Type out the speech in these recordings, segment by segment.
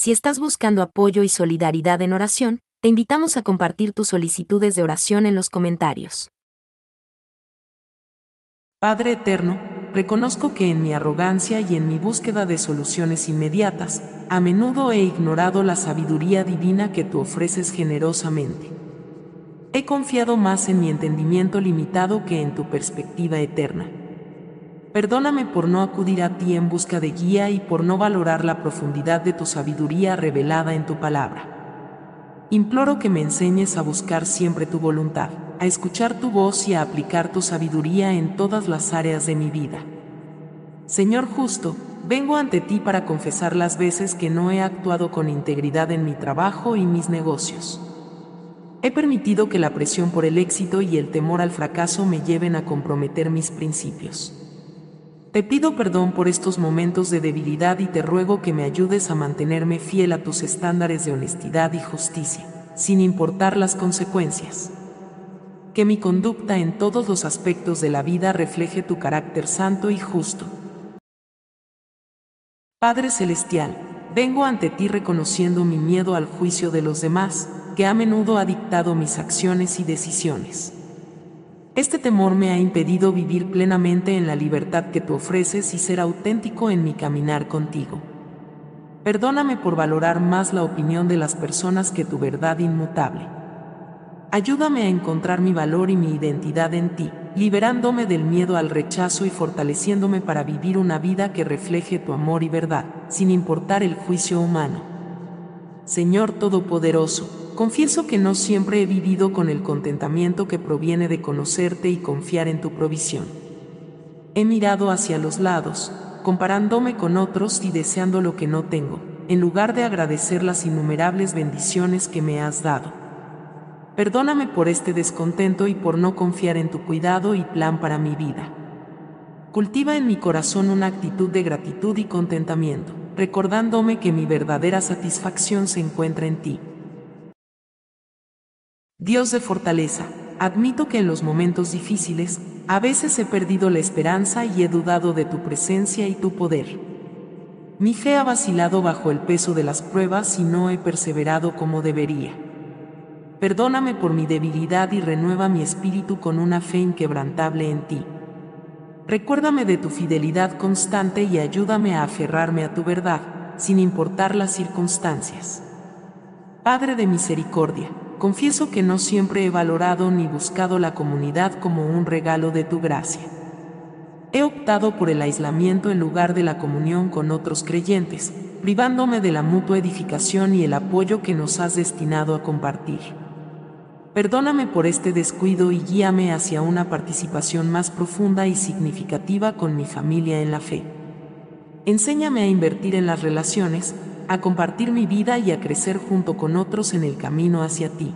Si estás buscando apoyo y solidaridad en oración, te invitamos a compartir tus solicitudes de oración en los comentarios. Padre Eterno, reconozco que en mi arrogancia y en mi búsqueda de soluciones inmediatas, a menudo he ignorado la sabiduría divina que tú ofreces generosamente. He confiado más en mi entendimiento limitado que en tu perspectiva eterna. Perdóname por no acudir a ti en busca de guía y por no valorar la profundidad de tu sabiduría revelada en tu palabra. Imploro que me enseñes a buscar siempre tu voluntad, a escuchar tu voz y a aplicar tu sabiduría en todas las áreas de mi vida. Señor justo, vengo ante ti para confesar las veces que no he actuado con integridad en mi trabajo y mis negocios. He permitido que la presión por el éxito y el temor al fracaso me lleven a comprometer mis principios. Te pido perdón por estos momentos de debilidad y te ruego que me ayudes a mantenerme fiel a tus estándares de honestidad y justicia, sin importar las consecuencias. Que mi conducta en todos los aspectos de la vida refleje tu carácter santo y justo. Padre Celestial, vengo ante ti reconociendo mi miedo al juicio de los demás, que a menudo ha dictado mis acciones y decisiones. Este temor me ha impedido vivir plenamente en la libertad que tú ofreces y ser auténtico en mi caminar contigo. Perdóname por valorar más la opinión de las personas que tu verdad inmutable. Ayúdame a encontrar mi valor y mi identidad en ti, liberándome del miedo al rechazo y fortaleciéndome para vivir una vida que refleje tu amor y verdad, sin importar el juicio humano. Señor Todopoderoso, Confieso que no siempre he vivido con el contentamiento que proviene de conocerte y confiar en tu provisión. He mirado hacia los lados, comparándome con otros y deseando lo que no tengo, en lugar de agradecer las innumerables bendiciones que me has dado. Perdóname por este descontento y por no confiar en tu cuidado y plan para mi vida. Cultiva en mi corazón una actitud de gratitud y contentamiento, recordándome que mi verdadera satisfacción se encuentra en ti. Dios de fortaleza, admito que en los momentos difíciles, a veces he perdido la esperanza y he dudado de tu presencia y tu poder. Mi fe ha vacilado bajo el peso de las pruebas y no he perseverado como debería. Perdóname por mi debilidad y renueva mi espíritu con una fe inquebrantable en ti. Recuérdame de tu fidelidad constante y ayúdame a aferrarme a tu verdad, sin importar las circunstancias. Padre de misericordia, confieso que no siempre he valorado ni buscado la comunidad como un regalo de tu gracia. He optado por el aislamiento en lugar de la comunión con otros creyentes, privándome de la mutua edificación y el apoyo que nos has destinado a compartir. Perdóname por este descuido y guíame hacia una participación más profunda y significativa con mi familia en la fe. Enséñame a invertir en las relaciones, a compartir mi vida y a crecer junto con otros en el camino hacia ti.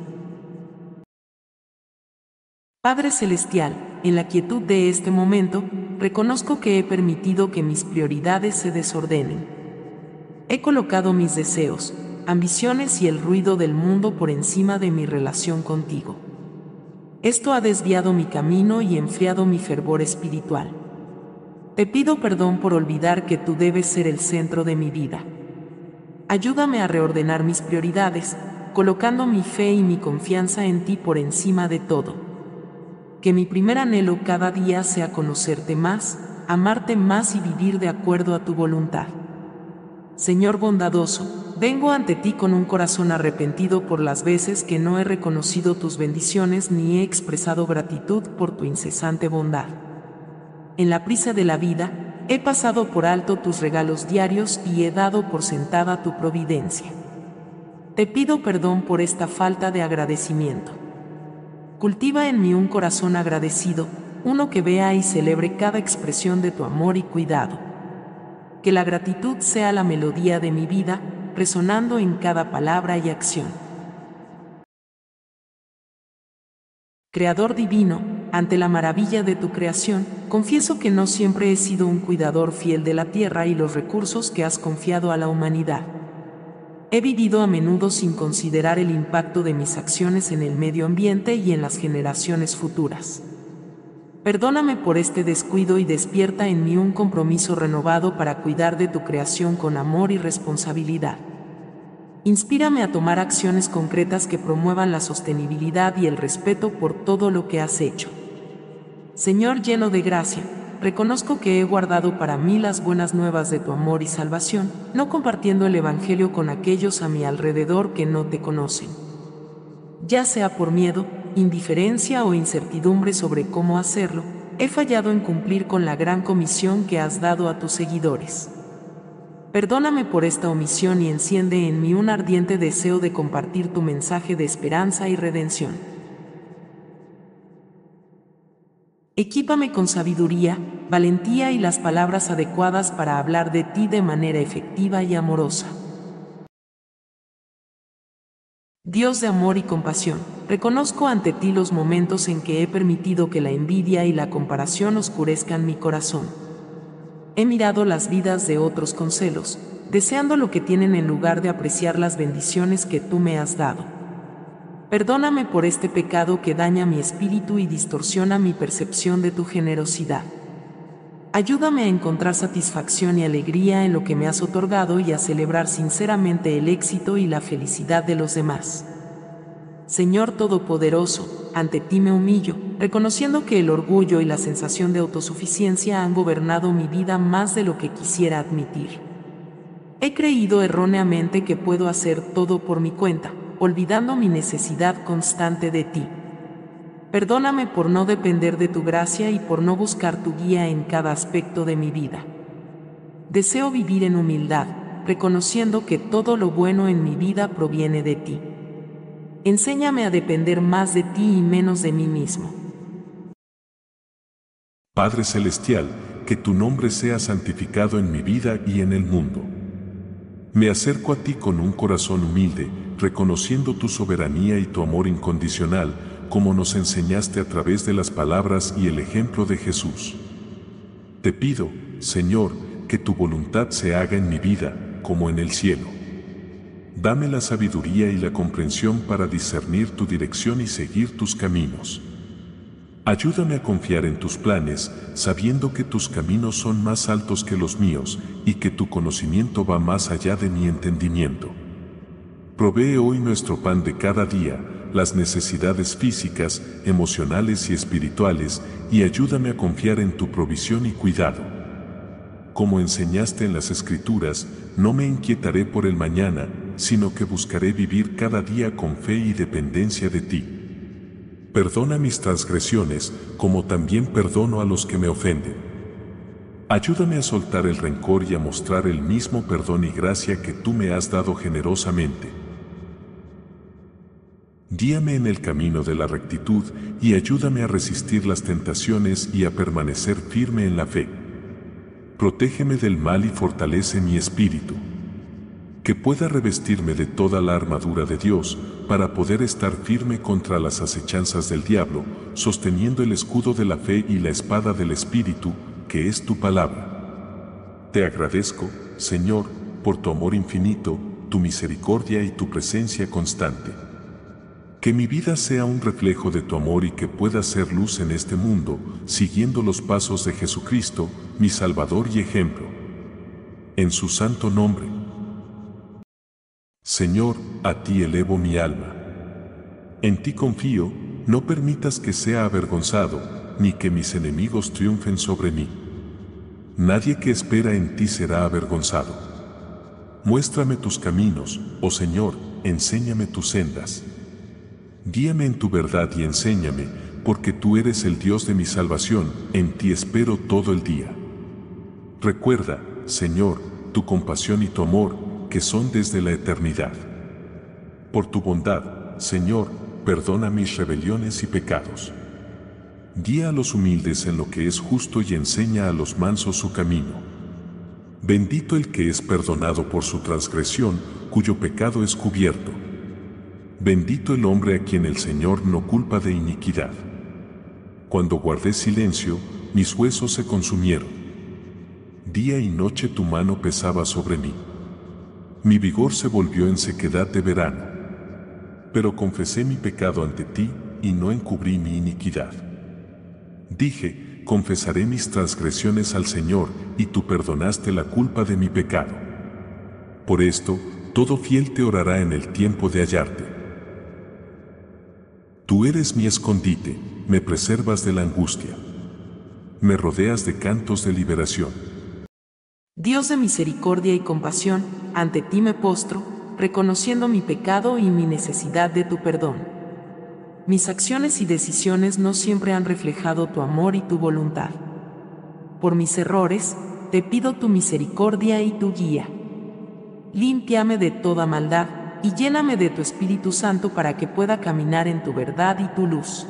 Padre Celestial, en la quietud de este momento, reconozco que he permitido que mis prioridades se desordenen. He colocado mis deseos, ambiciones y el ruido del mundo por encima de mi relación contigo. Esto ha desviado mi camino y enfriado mi fervor espiritual. Te pido perdón por olvidar que tú debes ser el centro de mi vida. Ayúdame a reordenar mis prioridades, colocando mi fe y mi confianza en ti por encima de todo. Que mi primer anhelo cada día sea conocerte más, amarte más y vivir de acuerdo a tu voluntad. Señor bondadoso, vengo ante ti con un corazón arrepentido por las veces que no he reconocido tus bendiciones ni he expresado gratitud por tu incesante bondad. En la prisa de la vida, He pasado por alto tus regalos diarios y he dado por sentada tu providencia. Te pido perdón por esta falta de agradecimiento. Cultiva en mí un corazón agradecido, uno que vea y celebre cada expresión de tu amor y cuidado. Que la gratitud sea la melodía de mi vida, resonando en cada palabra y acción. Creador divino, ante la maravilla de tu creación, confieso que no siempre he sido un cuidador fiel de la tierra y los recursos que has confiado a la humanidad. He vivido a menudo sin considerar el impacto de mis acciones en el medio ambiente y en las generaciones futuras. Perdóname por este descuido y despierta en mí un compromiso renovado para cuidar de tu creación con amor y responsabilidad. Inspírame a tomar acciones concretas que promuevan la sostenibilidad y el respeto por todo lo que has hecho. Señor lleno de gracia, reconozco que he guardado para mí las buenas nuevas de tu amor y salvación, no compartiendo el Evangelio con aquellos a mi alrededor que no te conocen. Ya sea por miedo, indiferencia o incertidumbre sobre cómo hacerlo, he fallado en cumplir con la gran comisión que has dado a tus seguidores. Perdóname por esta omisión y enciende en mí un ardiente deseo de compartir tu mensaje de esperanza y redención. Equípame con sabiduría, valentía y las palabras adecuadas para hablar de ti de manera efectiva y amorosa. Dios de amor y compasión, reconozco ante ti los momentos en que he permitido que la envidia y la comparación oscurezcan mi corazón He mirado las vidas de otros con celos, deseando lo que tienen en lugar de apreciar las bendiciones que tú me has dado. Perdóname por este pecado que daña mi espíritu y distorsiona mi percepción de tu generosidad. Ayúdame a encontrar satisfacción y alegría en lo que me has otorgado y a celebrar sinceramente el éxito y la felicidad de los demás. Señor Todopoderoso, ante ti me humillo, reconociendo que el orgullo y la sensación de autosuficiencia han gobernado mi vida más de lo que quisiera admitir. He creído erróneamente que puedo hacer todo por mi cuenta, olvidando mi necesidad constante de ti. Perdóname por no depender de tu gracia y por no buscar tu guía en cada aspecto de mi vida. Deseo vivir en humildad, reconociendo que todo lo bueno en mi vida proviene de ti. Enséñame a depender más de ti y menos de mí mismo. Padre Celestial, que tu nombre sea santificado en mi vida y en el mundo. Me acerco a ti con un corazón humilde, reconociendo tu soberanía y tu amor incondicional, como nos enseñaste a través de las palabras y el ejemplo de Jesús. Te pido, Señor, que tu voluntad se haga en mi vida, como en el cielo. Dame la sabiduría y la comprensión para discernir tu dirección y seguir tus caminos. Ayúdame a confiar en tus planes, sabiendo que tus caminos son más altos que los míos y que tu conocimiento va más allá de mi entendimiento. Provee hoy nuestro pan de cada día, las necesidades físicas, emocionales y espirituales, y ayúdame a confiar en tu provisión y cuidado. Como enseñaste en las Escrituras, no me inquietaré por el mañana, sino que buscaré vivir cada día con fe y dependencia de ti. Perdona mis transgresiones, como también perdono a los que me ofenden. Ayúdame a soltar el rencor y a mostrar el mismo perdón y gracia que tú me has dado generosamente. Guíame en el camino de la rectitud y ayúdame a resistir las tentaciones y a permanecer firme en la fe. Protégeme del mal y fortalece mi espíritu que pueda revestirme de toda la armadura de Dios, para poder estar firme contra las acechanzas del diablo, sosteniendo el escudo de la fe y la espada del Espíritu, que es tu palabra. Te agradezco, Señor, por tu amor infinito, tu misericordia y tu presencia constante. Que mi vida sea un reflejo de tu amor y que pueda ser luz en este mundo, siguiendo los pasos de Jesucristo, mi Salvador y ejemplo. En su santo nombre. Señor, a ti elevo mi alma. En ti confío, no permitas que sea avergonzado, ni que mis enemigos triunfen sobre mí. Nadie que espera en ti será avergonzado. Muéstrame tus caminos, oh Señor, enséñame tus sendas. Guíame en tu verdad y enséñame, porque tú eres el Dios de mi salvación, en ti espero todo el día. Recuerda, Señor, tu compasión y tu amor, que son desde la eternidad. Por tu bondad, Señor, perdona mis rebeliones y pecados. Guía a los humildes en lo que es justo y enseña a los mansos su camino. Bendito el que es perdonado por su transgresión, cuyo pecado es cubierto. Bendito el hombre a quien el Señor no culpa de iniquidad. Cuando guardé silencio, mis huesos se consumieron. Día y noche tu mano pesaba sobre mí. Mi vigor se volvió en sequedad de verano. Pero confesé mi pecado ante ti y no encubrí mi iniquidad. Dije, confesaré mis transgresiones al Señor y tú perdonaste la culpa de mi pecado. Por esto, todo fiel te orará en el tiempo de hallarte. Tú eres mi escondite, me preservas de la angustia. Me rodeas de cantos de liberación. Dios de misericordia y compasión, ante ti me postro, reconociendo mi pecado y mi necesidad de tu perdón. Mis acciones y decisiones no siempre han reflejado tu amor y tu voluntad. Por mis errores, te pido tu misericordia y tu guía. Límpiame de toda maldad y lléname de tu Espíritu Santo para que pueda caminar en tu verdad y tu luz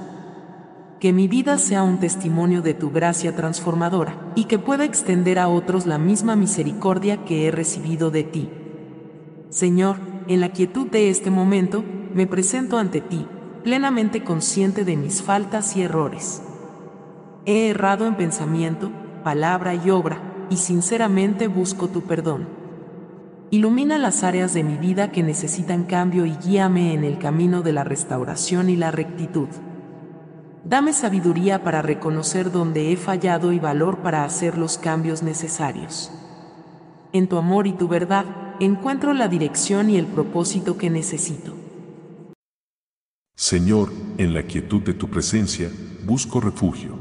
que mi vida sea un testimonio de tu gracia transformadora, y que pueda extender a otros la misma misericordia que he recibido de ti. Señor, en la quietud de este momento, me presento ante ti, plenamente consciente de mis faltas y errores. He errado en pensamiento, palabra y obra, y sinceramente busco tu perdón. Ilumina las áreas de mi vida que necesitan cambio y guíame en el camino de la restauración y la rectitud. Dame sabiduría para reconocer dónde he fallado y valor para hacer los cambios necesarios. En tu amor y tu verdad, encuentro la dirección y el propósito que necesito. Señor, en la quietud de tu presencia, busco refugio.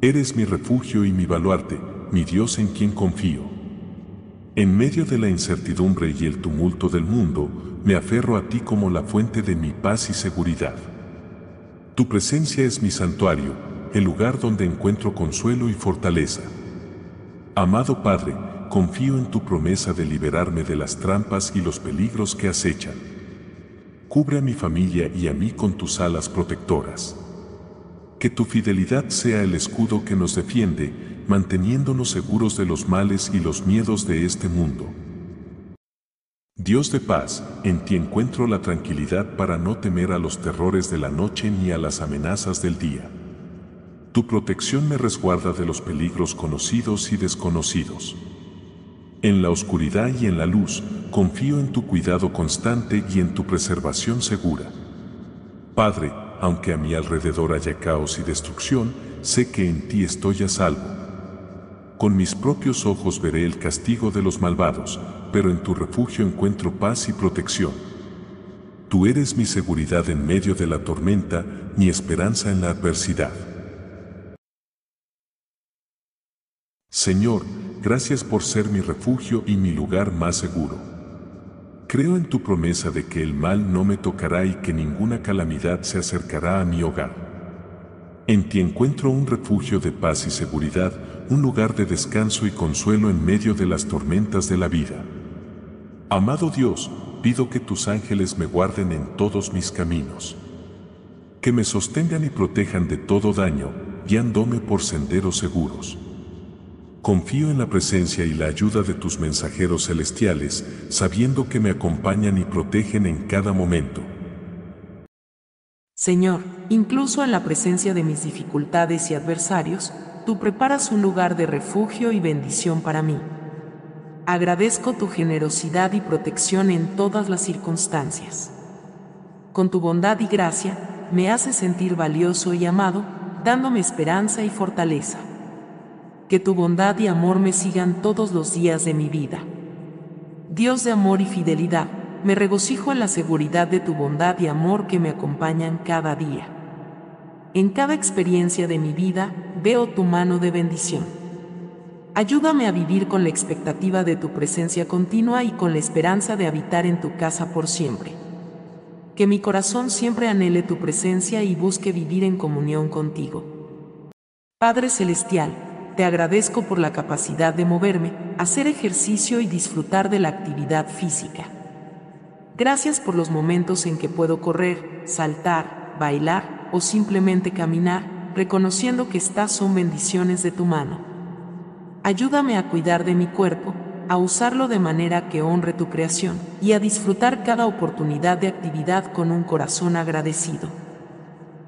Eres mi refugio y mi baluarte, mi Dios en quien confío. En medio de la incertidumbre y el tumulto del mundo, me aferro a ti como la fuente de mi paz y seguridad. Tu presencia es mi santuario, el lugar donde encuentro consuelo y fortaleza. Amado Padre, confío en tu promesa de liberarme de las trampas y los peligros que acechan. Cubre a mi familia y a mí con tus alas protectoras. Que tu fidelidad sea el escudo que nos defiende, manteniéndonos seguros de los males y los miedos de este mundo. Dios de paz, en ti encuentro la tranquilidad para no temer a los terrores de la noche ni a las amenazas del día. Tu protección me resguarda de los peligros conocidos y desconocidos. En la oscuridad y en la luz, confío en tu cuidado constante y en tu preservación segura. Padre, aunque a mi alrededor haya caos y destrucción, sé que en ti estoy a salvo con mis propios ojos veré el castigo de los malvados, pero en tu refugio encuentro paz y protección. Tú eres mi seguridad en medio de la tormenta, mi esperanza en la adversidad. Señor, gracias por ser mi refugio y mi lugar más seguro. Creo en tu promesa de que el mal no me tocará y que ninguna calamidad se acercará a mi hogar. En ti encuentro un refugio de paz y seguridad, un lugar de descanso y consuelo en medio de las tormentas de la vida. Amado Dios, pido que tus ángeles me guarden en todos mis caminos. Que me sostengan y protejan de todo daño, guiándome por senderos seguros. Confío en la presencia y la ayuda de tus mensajeros celestiales, sabiendo que me acompañan y protegen en cada momento. Señor, incluso en la presencia de mis dificultades y adversarios, tú preparas un lugar de refugio y bendición para mí. Agradezco tu generosidad y protección en todas las circunstancias. Con tu bondad y gracia, me haces sentir valioso y amado, dándome esperanza y fortaleza. Que tu bondad y amor me sigan todos los días de mi vida. Dios de amor y fidelidad, me regocijo en la seguridad de tu bondad y amor que me acompañan cada día. En cada experiencia de mi vida veo tu mano de bendición. Ayúdame a vivir con la expectativa de tu presencia continua y con la esperanza de habitar en tu casa por siempre. Que mi corazón siempre anhele tu presencia y busque vivir en comunión contigo. Padre Celestial, te agradezco por la capacidad de moverme, hacer ejercicio y disfrutar de la actividad física. Gracias por los momentos en que puedo correr, saltar, bailar o simplemente caminar, reconociendo que estas son bendiciones de tu mano. Ayúdame a cuidar de mi cuerpo, a usarlo de manera que honre tu creación y a disfrutar cada oportunidad de actividad con un corazón agradecido.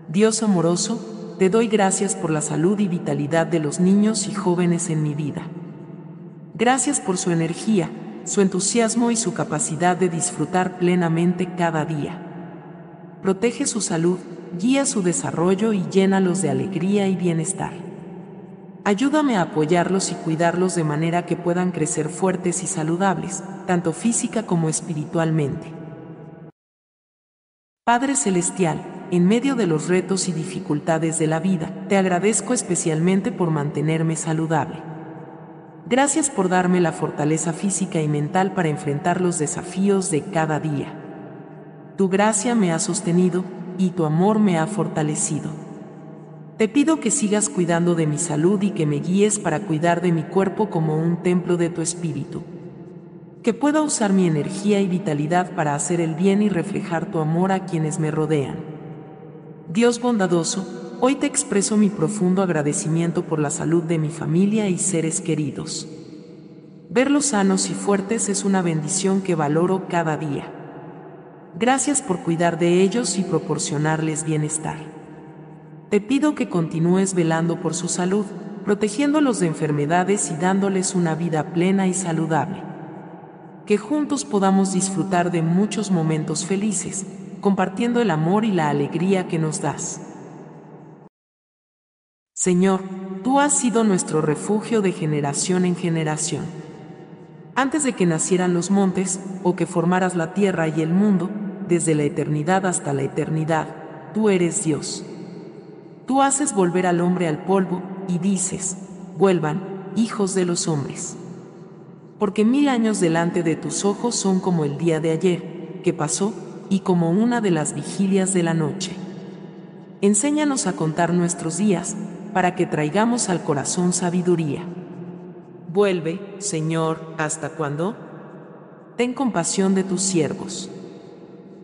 Dios amoroso, te doy gracias por la salud y vitalidad de los niños y jóvenes en mi vida. Gracias por su energía, su entusiasmo y su capacidad de disfrutar plenamente cada día. Protege su salud, guía su desarrollo y llénalos de alegría y bienestar. Ayúdame a apoyarlos y cuidarlos de manera que puedan crecer fuertes y saludables, tanto física como espiritualmente. Padre Celestial, en medio de los retos y dificultades de la vida, te agradezco especialmente por mantenerme saludable. Gracias por darme la fortaleza física y mental para enfrentar los desafíos de cada día. Tu gracia me ha sostenido y tu amor me ha fortalecido. Te pido que sigas cuidando de mi salud y que me guíes para cuidar de mi cuerpo como un templo de tu espíritu. Que pueda usar mi energía y vitalidad para hacer el bien y reflejar tu amor a quienes me rodean. Dios bondadoso, hoy te expreso mi profundo agradecimiento por la salud de mi familia y seres queridos. Verlos sanos y fuertes es una bendición que valoro cada día. Gracias por cuidar de ellos y proporcionarles bienestar. Te pido que continúes velando por su salud, protegiéndolos de enfermedades y dándoles una vida plena y saludable. Que juntos podamos disfrutar de muchos momentos felices, compartiendo el amor y la alegría que nos das. Señor, tú has sido nuestro refugio de generación en generación. Antes de que nacieran los montes, o que formaras la tierra y el mundo, desde la eternidad hasta la eternidad, tú eres Dios. Tú haces volver al hombre al polvo, y dices, vuelvan, hijos de los hombres. Porque mil años delante de tus ojos son como el día de ayer, que pasó, y como una de las vigilias de la noche. Enséñanos a contar nuestros días, para que traigamos al corazón sabiduría. Vuelve, Señor, ¿hasta cuándo? Ten compasión de tus siervos.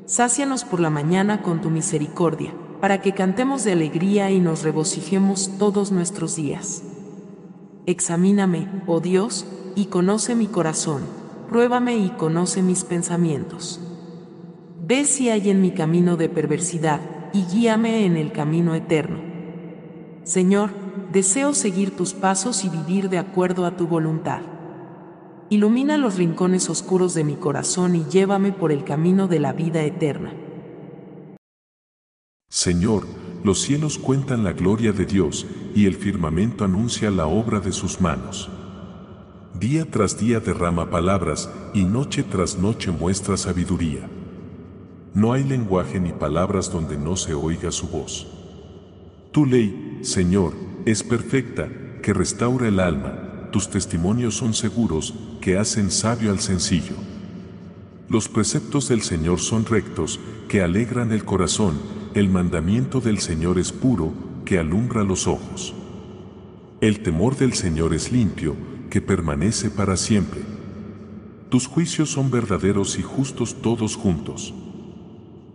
Sácianos por la mañana con tu misericordia, para que cantemos de alegría y nos regocijemos todos nuestros días. Examíname, oh Dios, y conoce mi corazón, pruébame y conoce mis pensamientos. Ve si hay en mi camino de perversidad, y guíame en el camino eterno. Señor, deseo seguir tus pasos y vivir de acuerdo a tu voluntad. Ilumina los rincones oscuros de mi corazón y llévame por el camino de la vida eterna. Señor, los cielos cuentan la gloria de Dios y el firmamento anuncia la obra de sus manos. Día tras día derrama palabras y noche tras noche muestra sabiduría. No hay lenguaje ni palabras donde no se oiga su voz. Tu ley, Señor, es perfecta, que restaura el alma, tus testimonios son seguros, que hacen sabio al sencillo. Los preceptos del Señor son rectos, que alegran el corazón, el mandamiento del Señor es puro, que alumbra los ojos. El temor del Señor es limpio, que permanece para siempre. Tus juicios son verdaderos y justos todos juntos.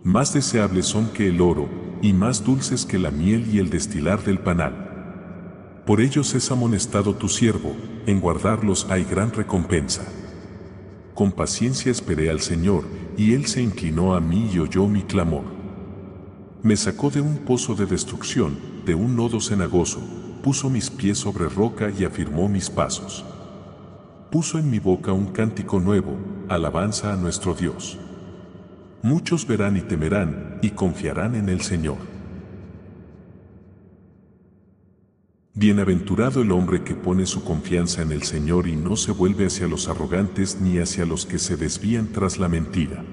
Más deseables son que el oro, y más dulces que la miel y el destilar del panal. Por ellos es amonestado tu siervo, en guardarlos hay gran recompensa. Con paciencia esperé al Señor, y Él se inclinó a mí y oyó mi clamor. Me sacó de un pozo de destrucción, de un nodo cenagoso, puso mis pies sobre roca y afirmó mis pasos. Puso en mi boca un cántico nuevo, alabanza a nuestro Dios. Muchos verán y temerán, y confiarán en el Señor. Bienaventurado el hombre que pone su confianza en el Señor y no se vuelve hacia los arrogantes ni hacia los que se desvían tras la mentira.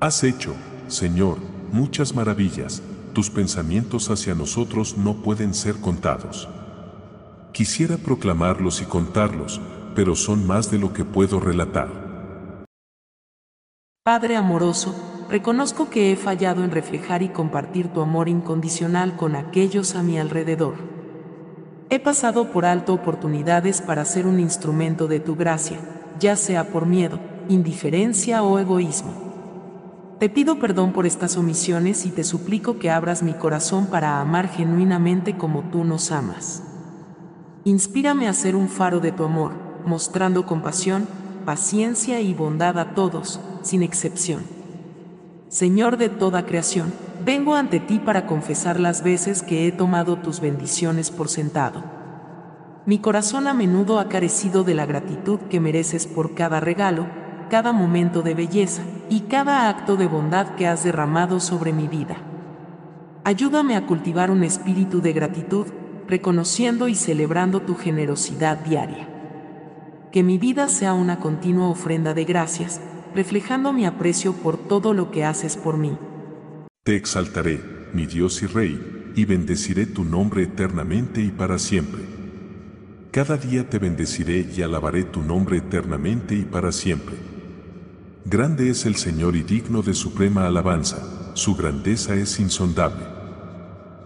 Has hecho, Señor, muchas maravillas, tus pensamientos hacia nosotros no pueden ser contados. Quisiera proclamarlos y contarlos, pero son más de lo que puedo relatar. Padre amoroso, reconozco que he fallado en reflejar y compartir tu amor incondicional con aquellos a mi alrededor. He pasado por alto oportunidades para ser un instrumento de tu gracia, ya sea por miedo, indiferencia o egoísmo. Te pido perdón por estas omisiones y te suplico que abras mi corazón para amar genuinamente como tú nos amas. Inspírame a ser un faro de tu amor, mostrando compasión, paciencia y bondad a todos, sin excepción. Señor de toda creación, Vengo ante ti para confesar las veces que he tomado tus bendiciones por sentado. Mi corazón a menudo ha carecido de la gratitud que mereces por cada regalo, cada momento de belleza y cada acto de bondad que has derramado sobre mi vida. Ayúdame a cultivar un espíritu de gratitud, reconociendo y celebrando tu generosidad diaria. Que mi vida sea una continua ofrenda de gracias, reflejando mi aprecio por todo lo que haces por mí. Te exaltaré, mi Dios y Rey, y bendeciré tu nombre eternamente y para siempre. Cada día te bendeciré y alabaré tu nombre eternamente y para siempre. Grande es el Señor y digno de suprema alabanza, su grandeza es insondable.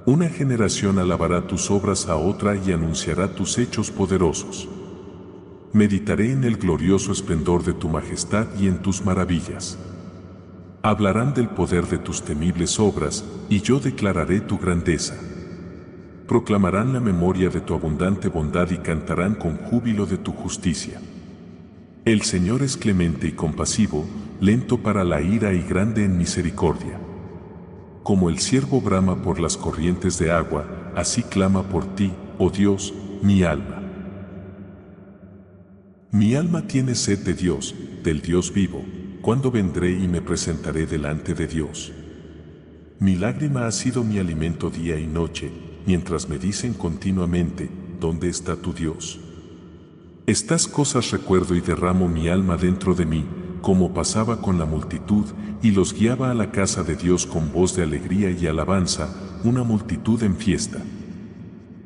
Una generación alabará tus obras a otra y anunciará tus hechos poderosos. Meditaré en el glorioso esplendor de tu majestad y en tus maravillas. Hablarán del poder de tus temibles obras, y yo declararé tu grandeza. Proclamarán la memoria de tu abundante bondad y cantarán con júbilo de tu justicia. El Señor es clemente y compasivo, lento para la ira y grande en misericordia. Como el siervo brama por las corrientes de agua, así clama por ti, oh Dios, mi alma. Mi alma tiene sed de Dios, del Dios vivo, cuando vendré y me presentaré delante de Dios. Mi lágrima ha sido mi alimento día y noche, mientras me dicen continuamente, ¿dónde está tu Dios? Estas cosas recuerdo y derramo mi alma dentro de mí, como pasaba con la multitud, y los guiaba a la casa de Dios con voz de alegría y alabanza, una multitud en fiesta.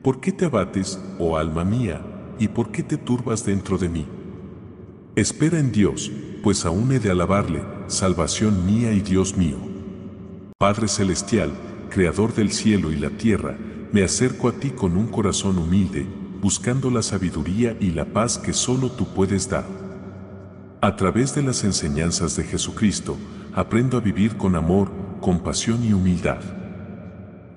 ¿Por qué te abates, oh alma mía, y por qué te turbas dentro de mí? Espera en Dios, pues aún he de alabarle, salvación mía y Dios mío. Padre Celestial, Creador del cielo y la tierra, me acerco a ti con un corazón humilde, buscando la sabiduría y la paz que solo tú puedes dar. A través de las enseñanzas de Jesucristo, aprendo a vivir con amor, compasión y humildad.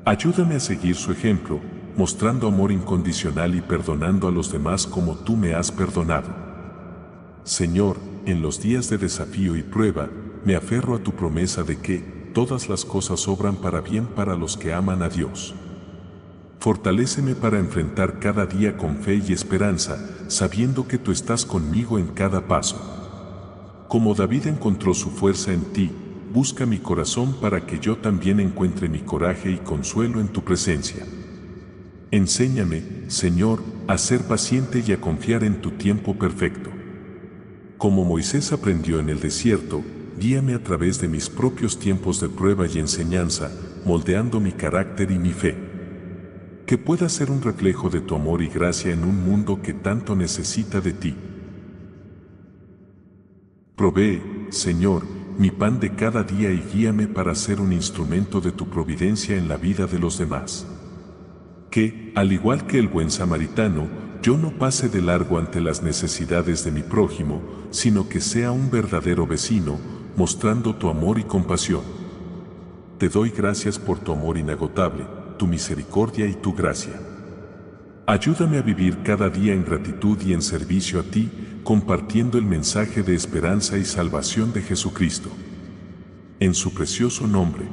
Ayúdame a seguir su ejemplo, mostrando amor incondicional y perdonando a los demás como tú me has perdonado. Señor, en los días de desafío y prueba, me aferro a tu promesa de que todas las cosas obran para bien para los que aman a Dios. Fortaléceme para enfrentar cada día con fe y esperanza, sabiendo que tú estás conmigo en cada paso. Como David encontró su fuerza en ti, busca mi corazón para que yo también encuentre mi coraje y consuelo en tu presencia. Enséñame, Señor, a ser paciente y a confiar en tu tiempo perfecto. Como Moisés aprendió en el desierto, guíame a través de mis propios tiempos de prueba y enseñanza, moldeando mi carácter y mi fe que pueda ser un reflejo de tu amor y gracia en un mundo que tanto necesita de ti. Provee, Señor, mi pan de cada día y guíame para ser un instrumento de tu providencia en la vida de los demás. Que, al igual que el buen samaritano, yo no pase de largo ante las necesidades de mi prójimo, sino que sea un verdadero vecino, mostrando tu amor y compasión. Te doy gracias por tu amor inagotable tu misericordia y tu gracia. Ayúdame a vivir cada día en gratitud y en servicio a ti, compartiendo el mensaje de esperanza y salvación de Jesucristo. En su precioso nombre.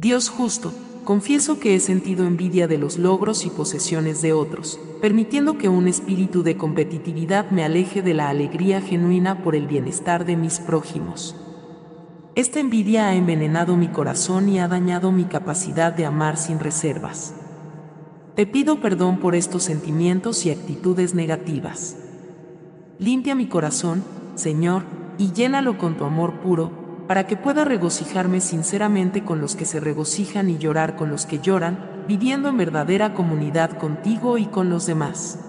Dios justo, confieso que he sentido envidia de los logros y posesiones de otros, permitiendo que un espíritu de competitividad me aleje de la alegría genuina por el bienestar de mis prójimos. Esta envidia ha envenenado mi corazón y ha dañado mi capacidad de amar sin reservas. Te pido perdón por estos sentimientos y actitudes negativas. Limpia mi corazón, Señor, y llénalo con tu amor puro, para que pueda regocijarme sinceramente con los que se regocijan y llorar con los que lloran, viviendo en verdadera comunidad contigo y con los demás.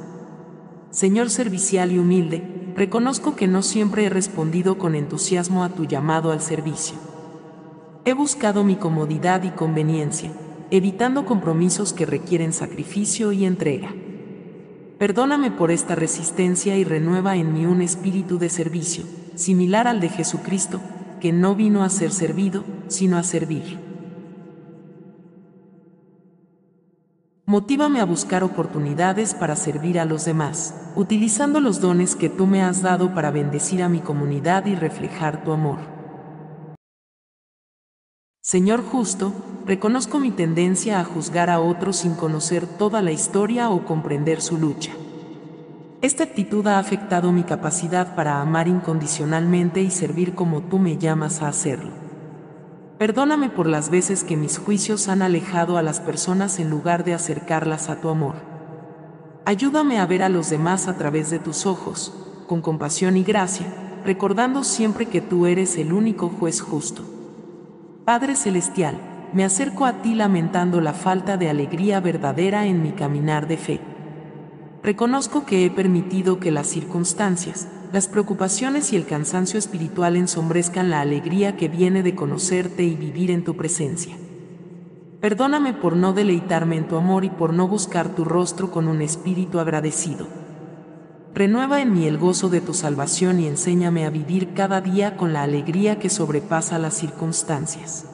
Señor servicial y humilde, reconozco que no siempre he respondido con entusiasmo a tu llamado al servicio. He buscado mi comodidad y conveniencia, evitando compromisos que requieren sacrificio y entrega. Perdóname por esta resistencia y renueva en mí un espíritu de servicio, similar al de Jesucristo, que no vino a ser servido, sino a servir. Motívame a buscar oportunidades para servir a los demás, utilizando los dones que tú me has dado para bendecir a mi comunidad y reflejar tu amor. Señor justo, reconozco mi tendencia a juzgar a otros sin conocer toda la historia o comprender su lucha. Esta actitud ha afectado mi capacidad para amar incondicionalmente y servir como tú me llamas a hacerlo. Perdóname por las veces que mis juicios han alejado a las personas en lugar de acercarlas a tu amor. Ayúdame a ver a los demás a través de tus ojos, con compasión y gracia, recordando siempre que tú eres el único juez justo. Padre Celestial, me acerco a ti lamentando la falta de alegría verdadera en mi caminar de fe. Reconozco que he permitido que las circunstancias, las preocupaciones y el cansancio espiritual ensombrezcan la alegría que viene de conocerte y vivir en tu presencia. Perdóname por no deleitarme en tu amor y por no buscar tu rostro con un espíritu agradecido. Renueva en mí el gozo de tu salvación y enséñame a vivir cada día con la alegría que sobrepasa las circunstancias.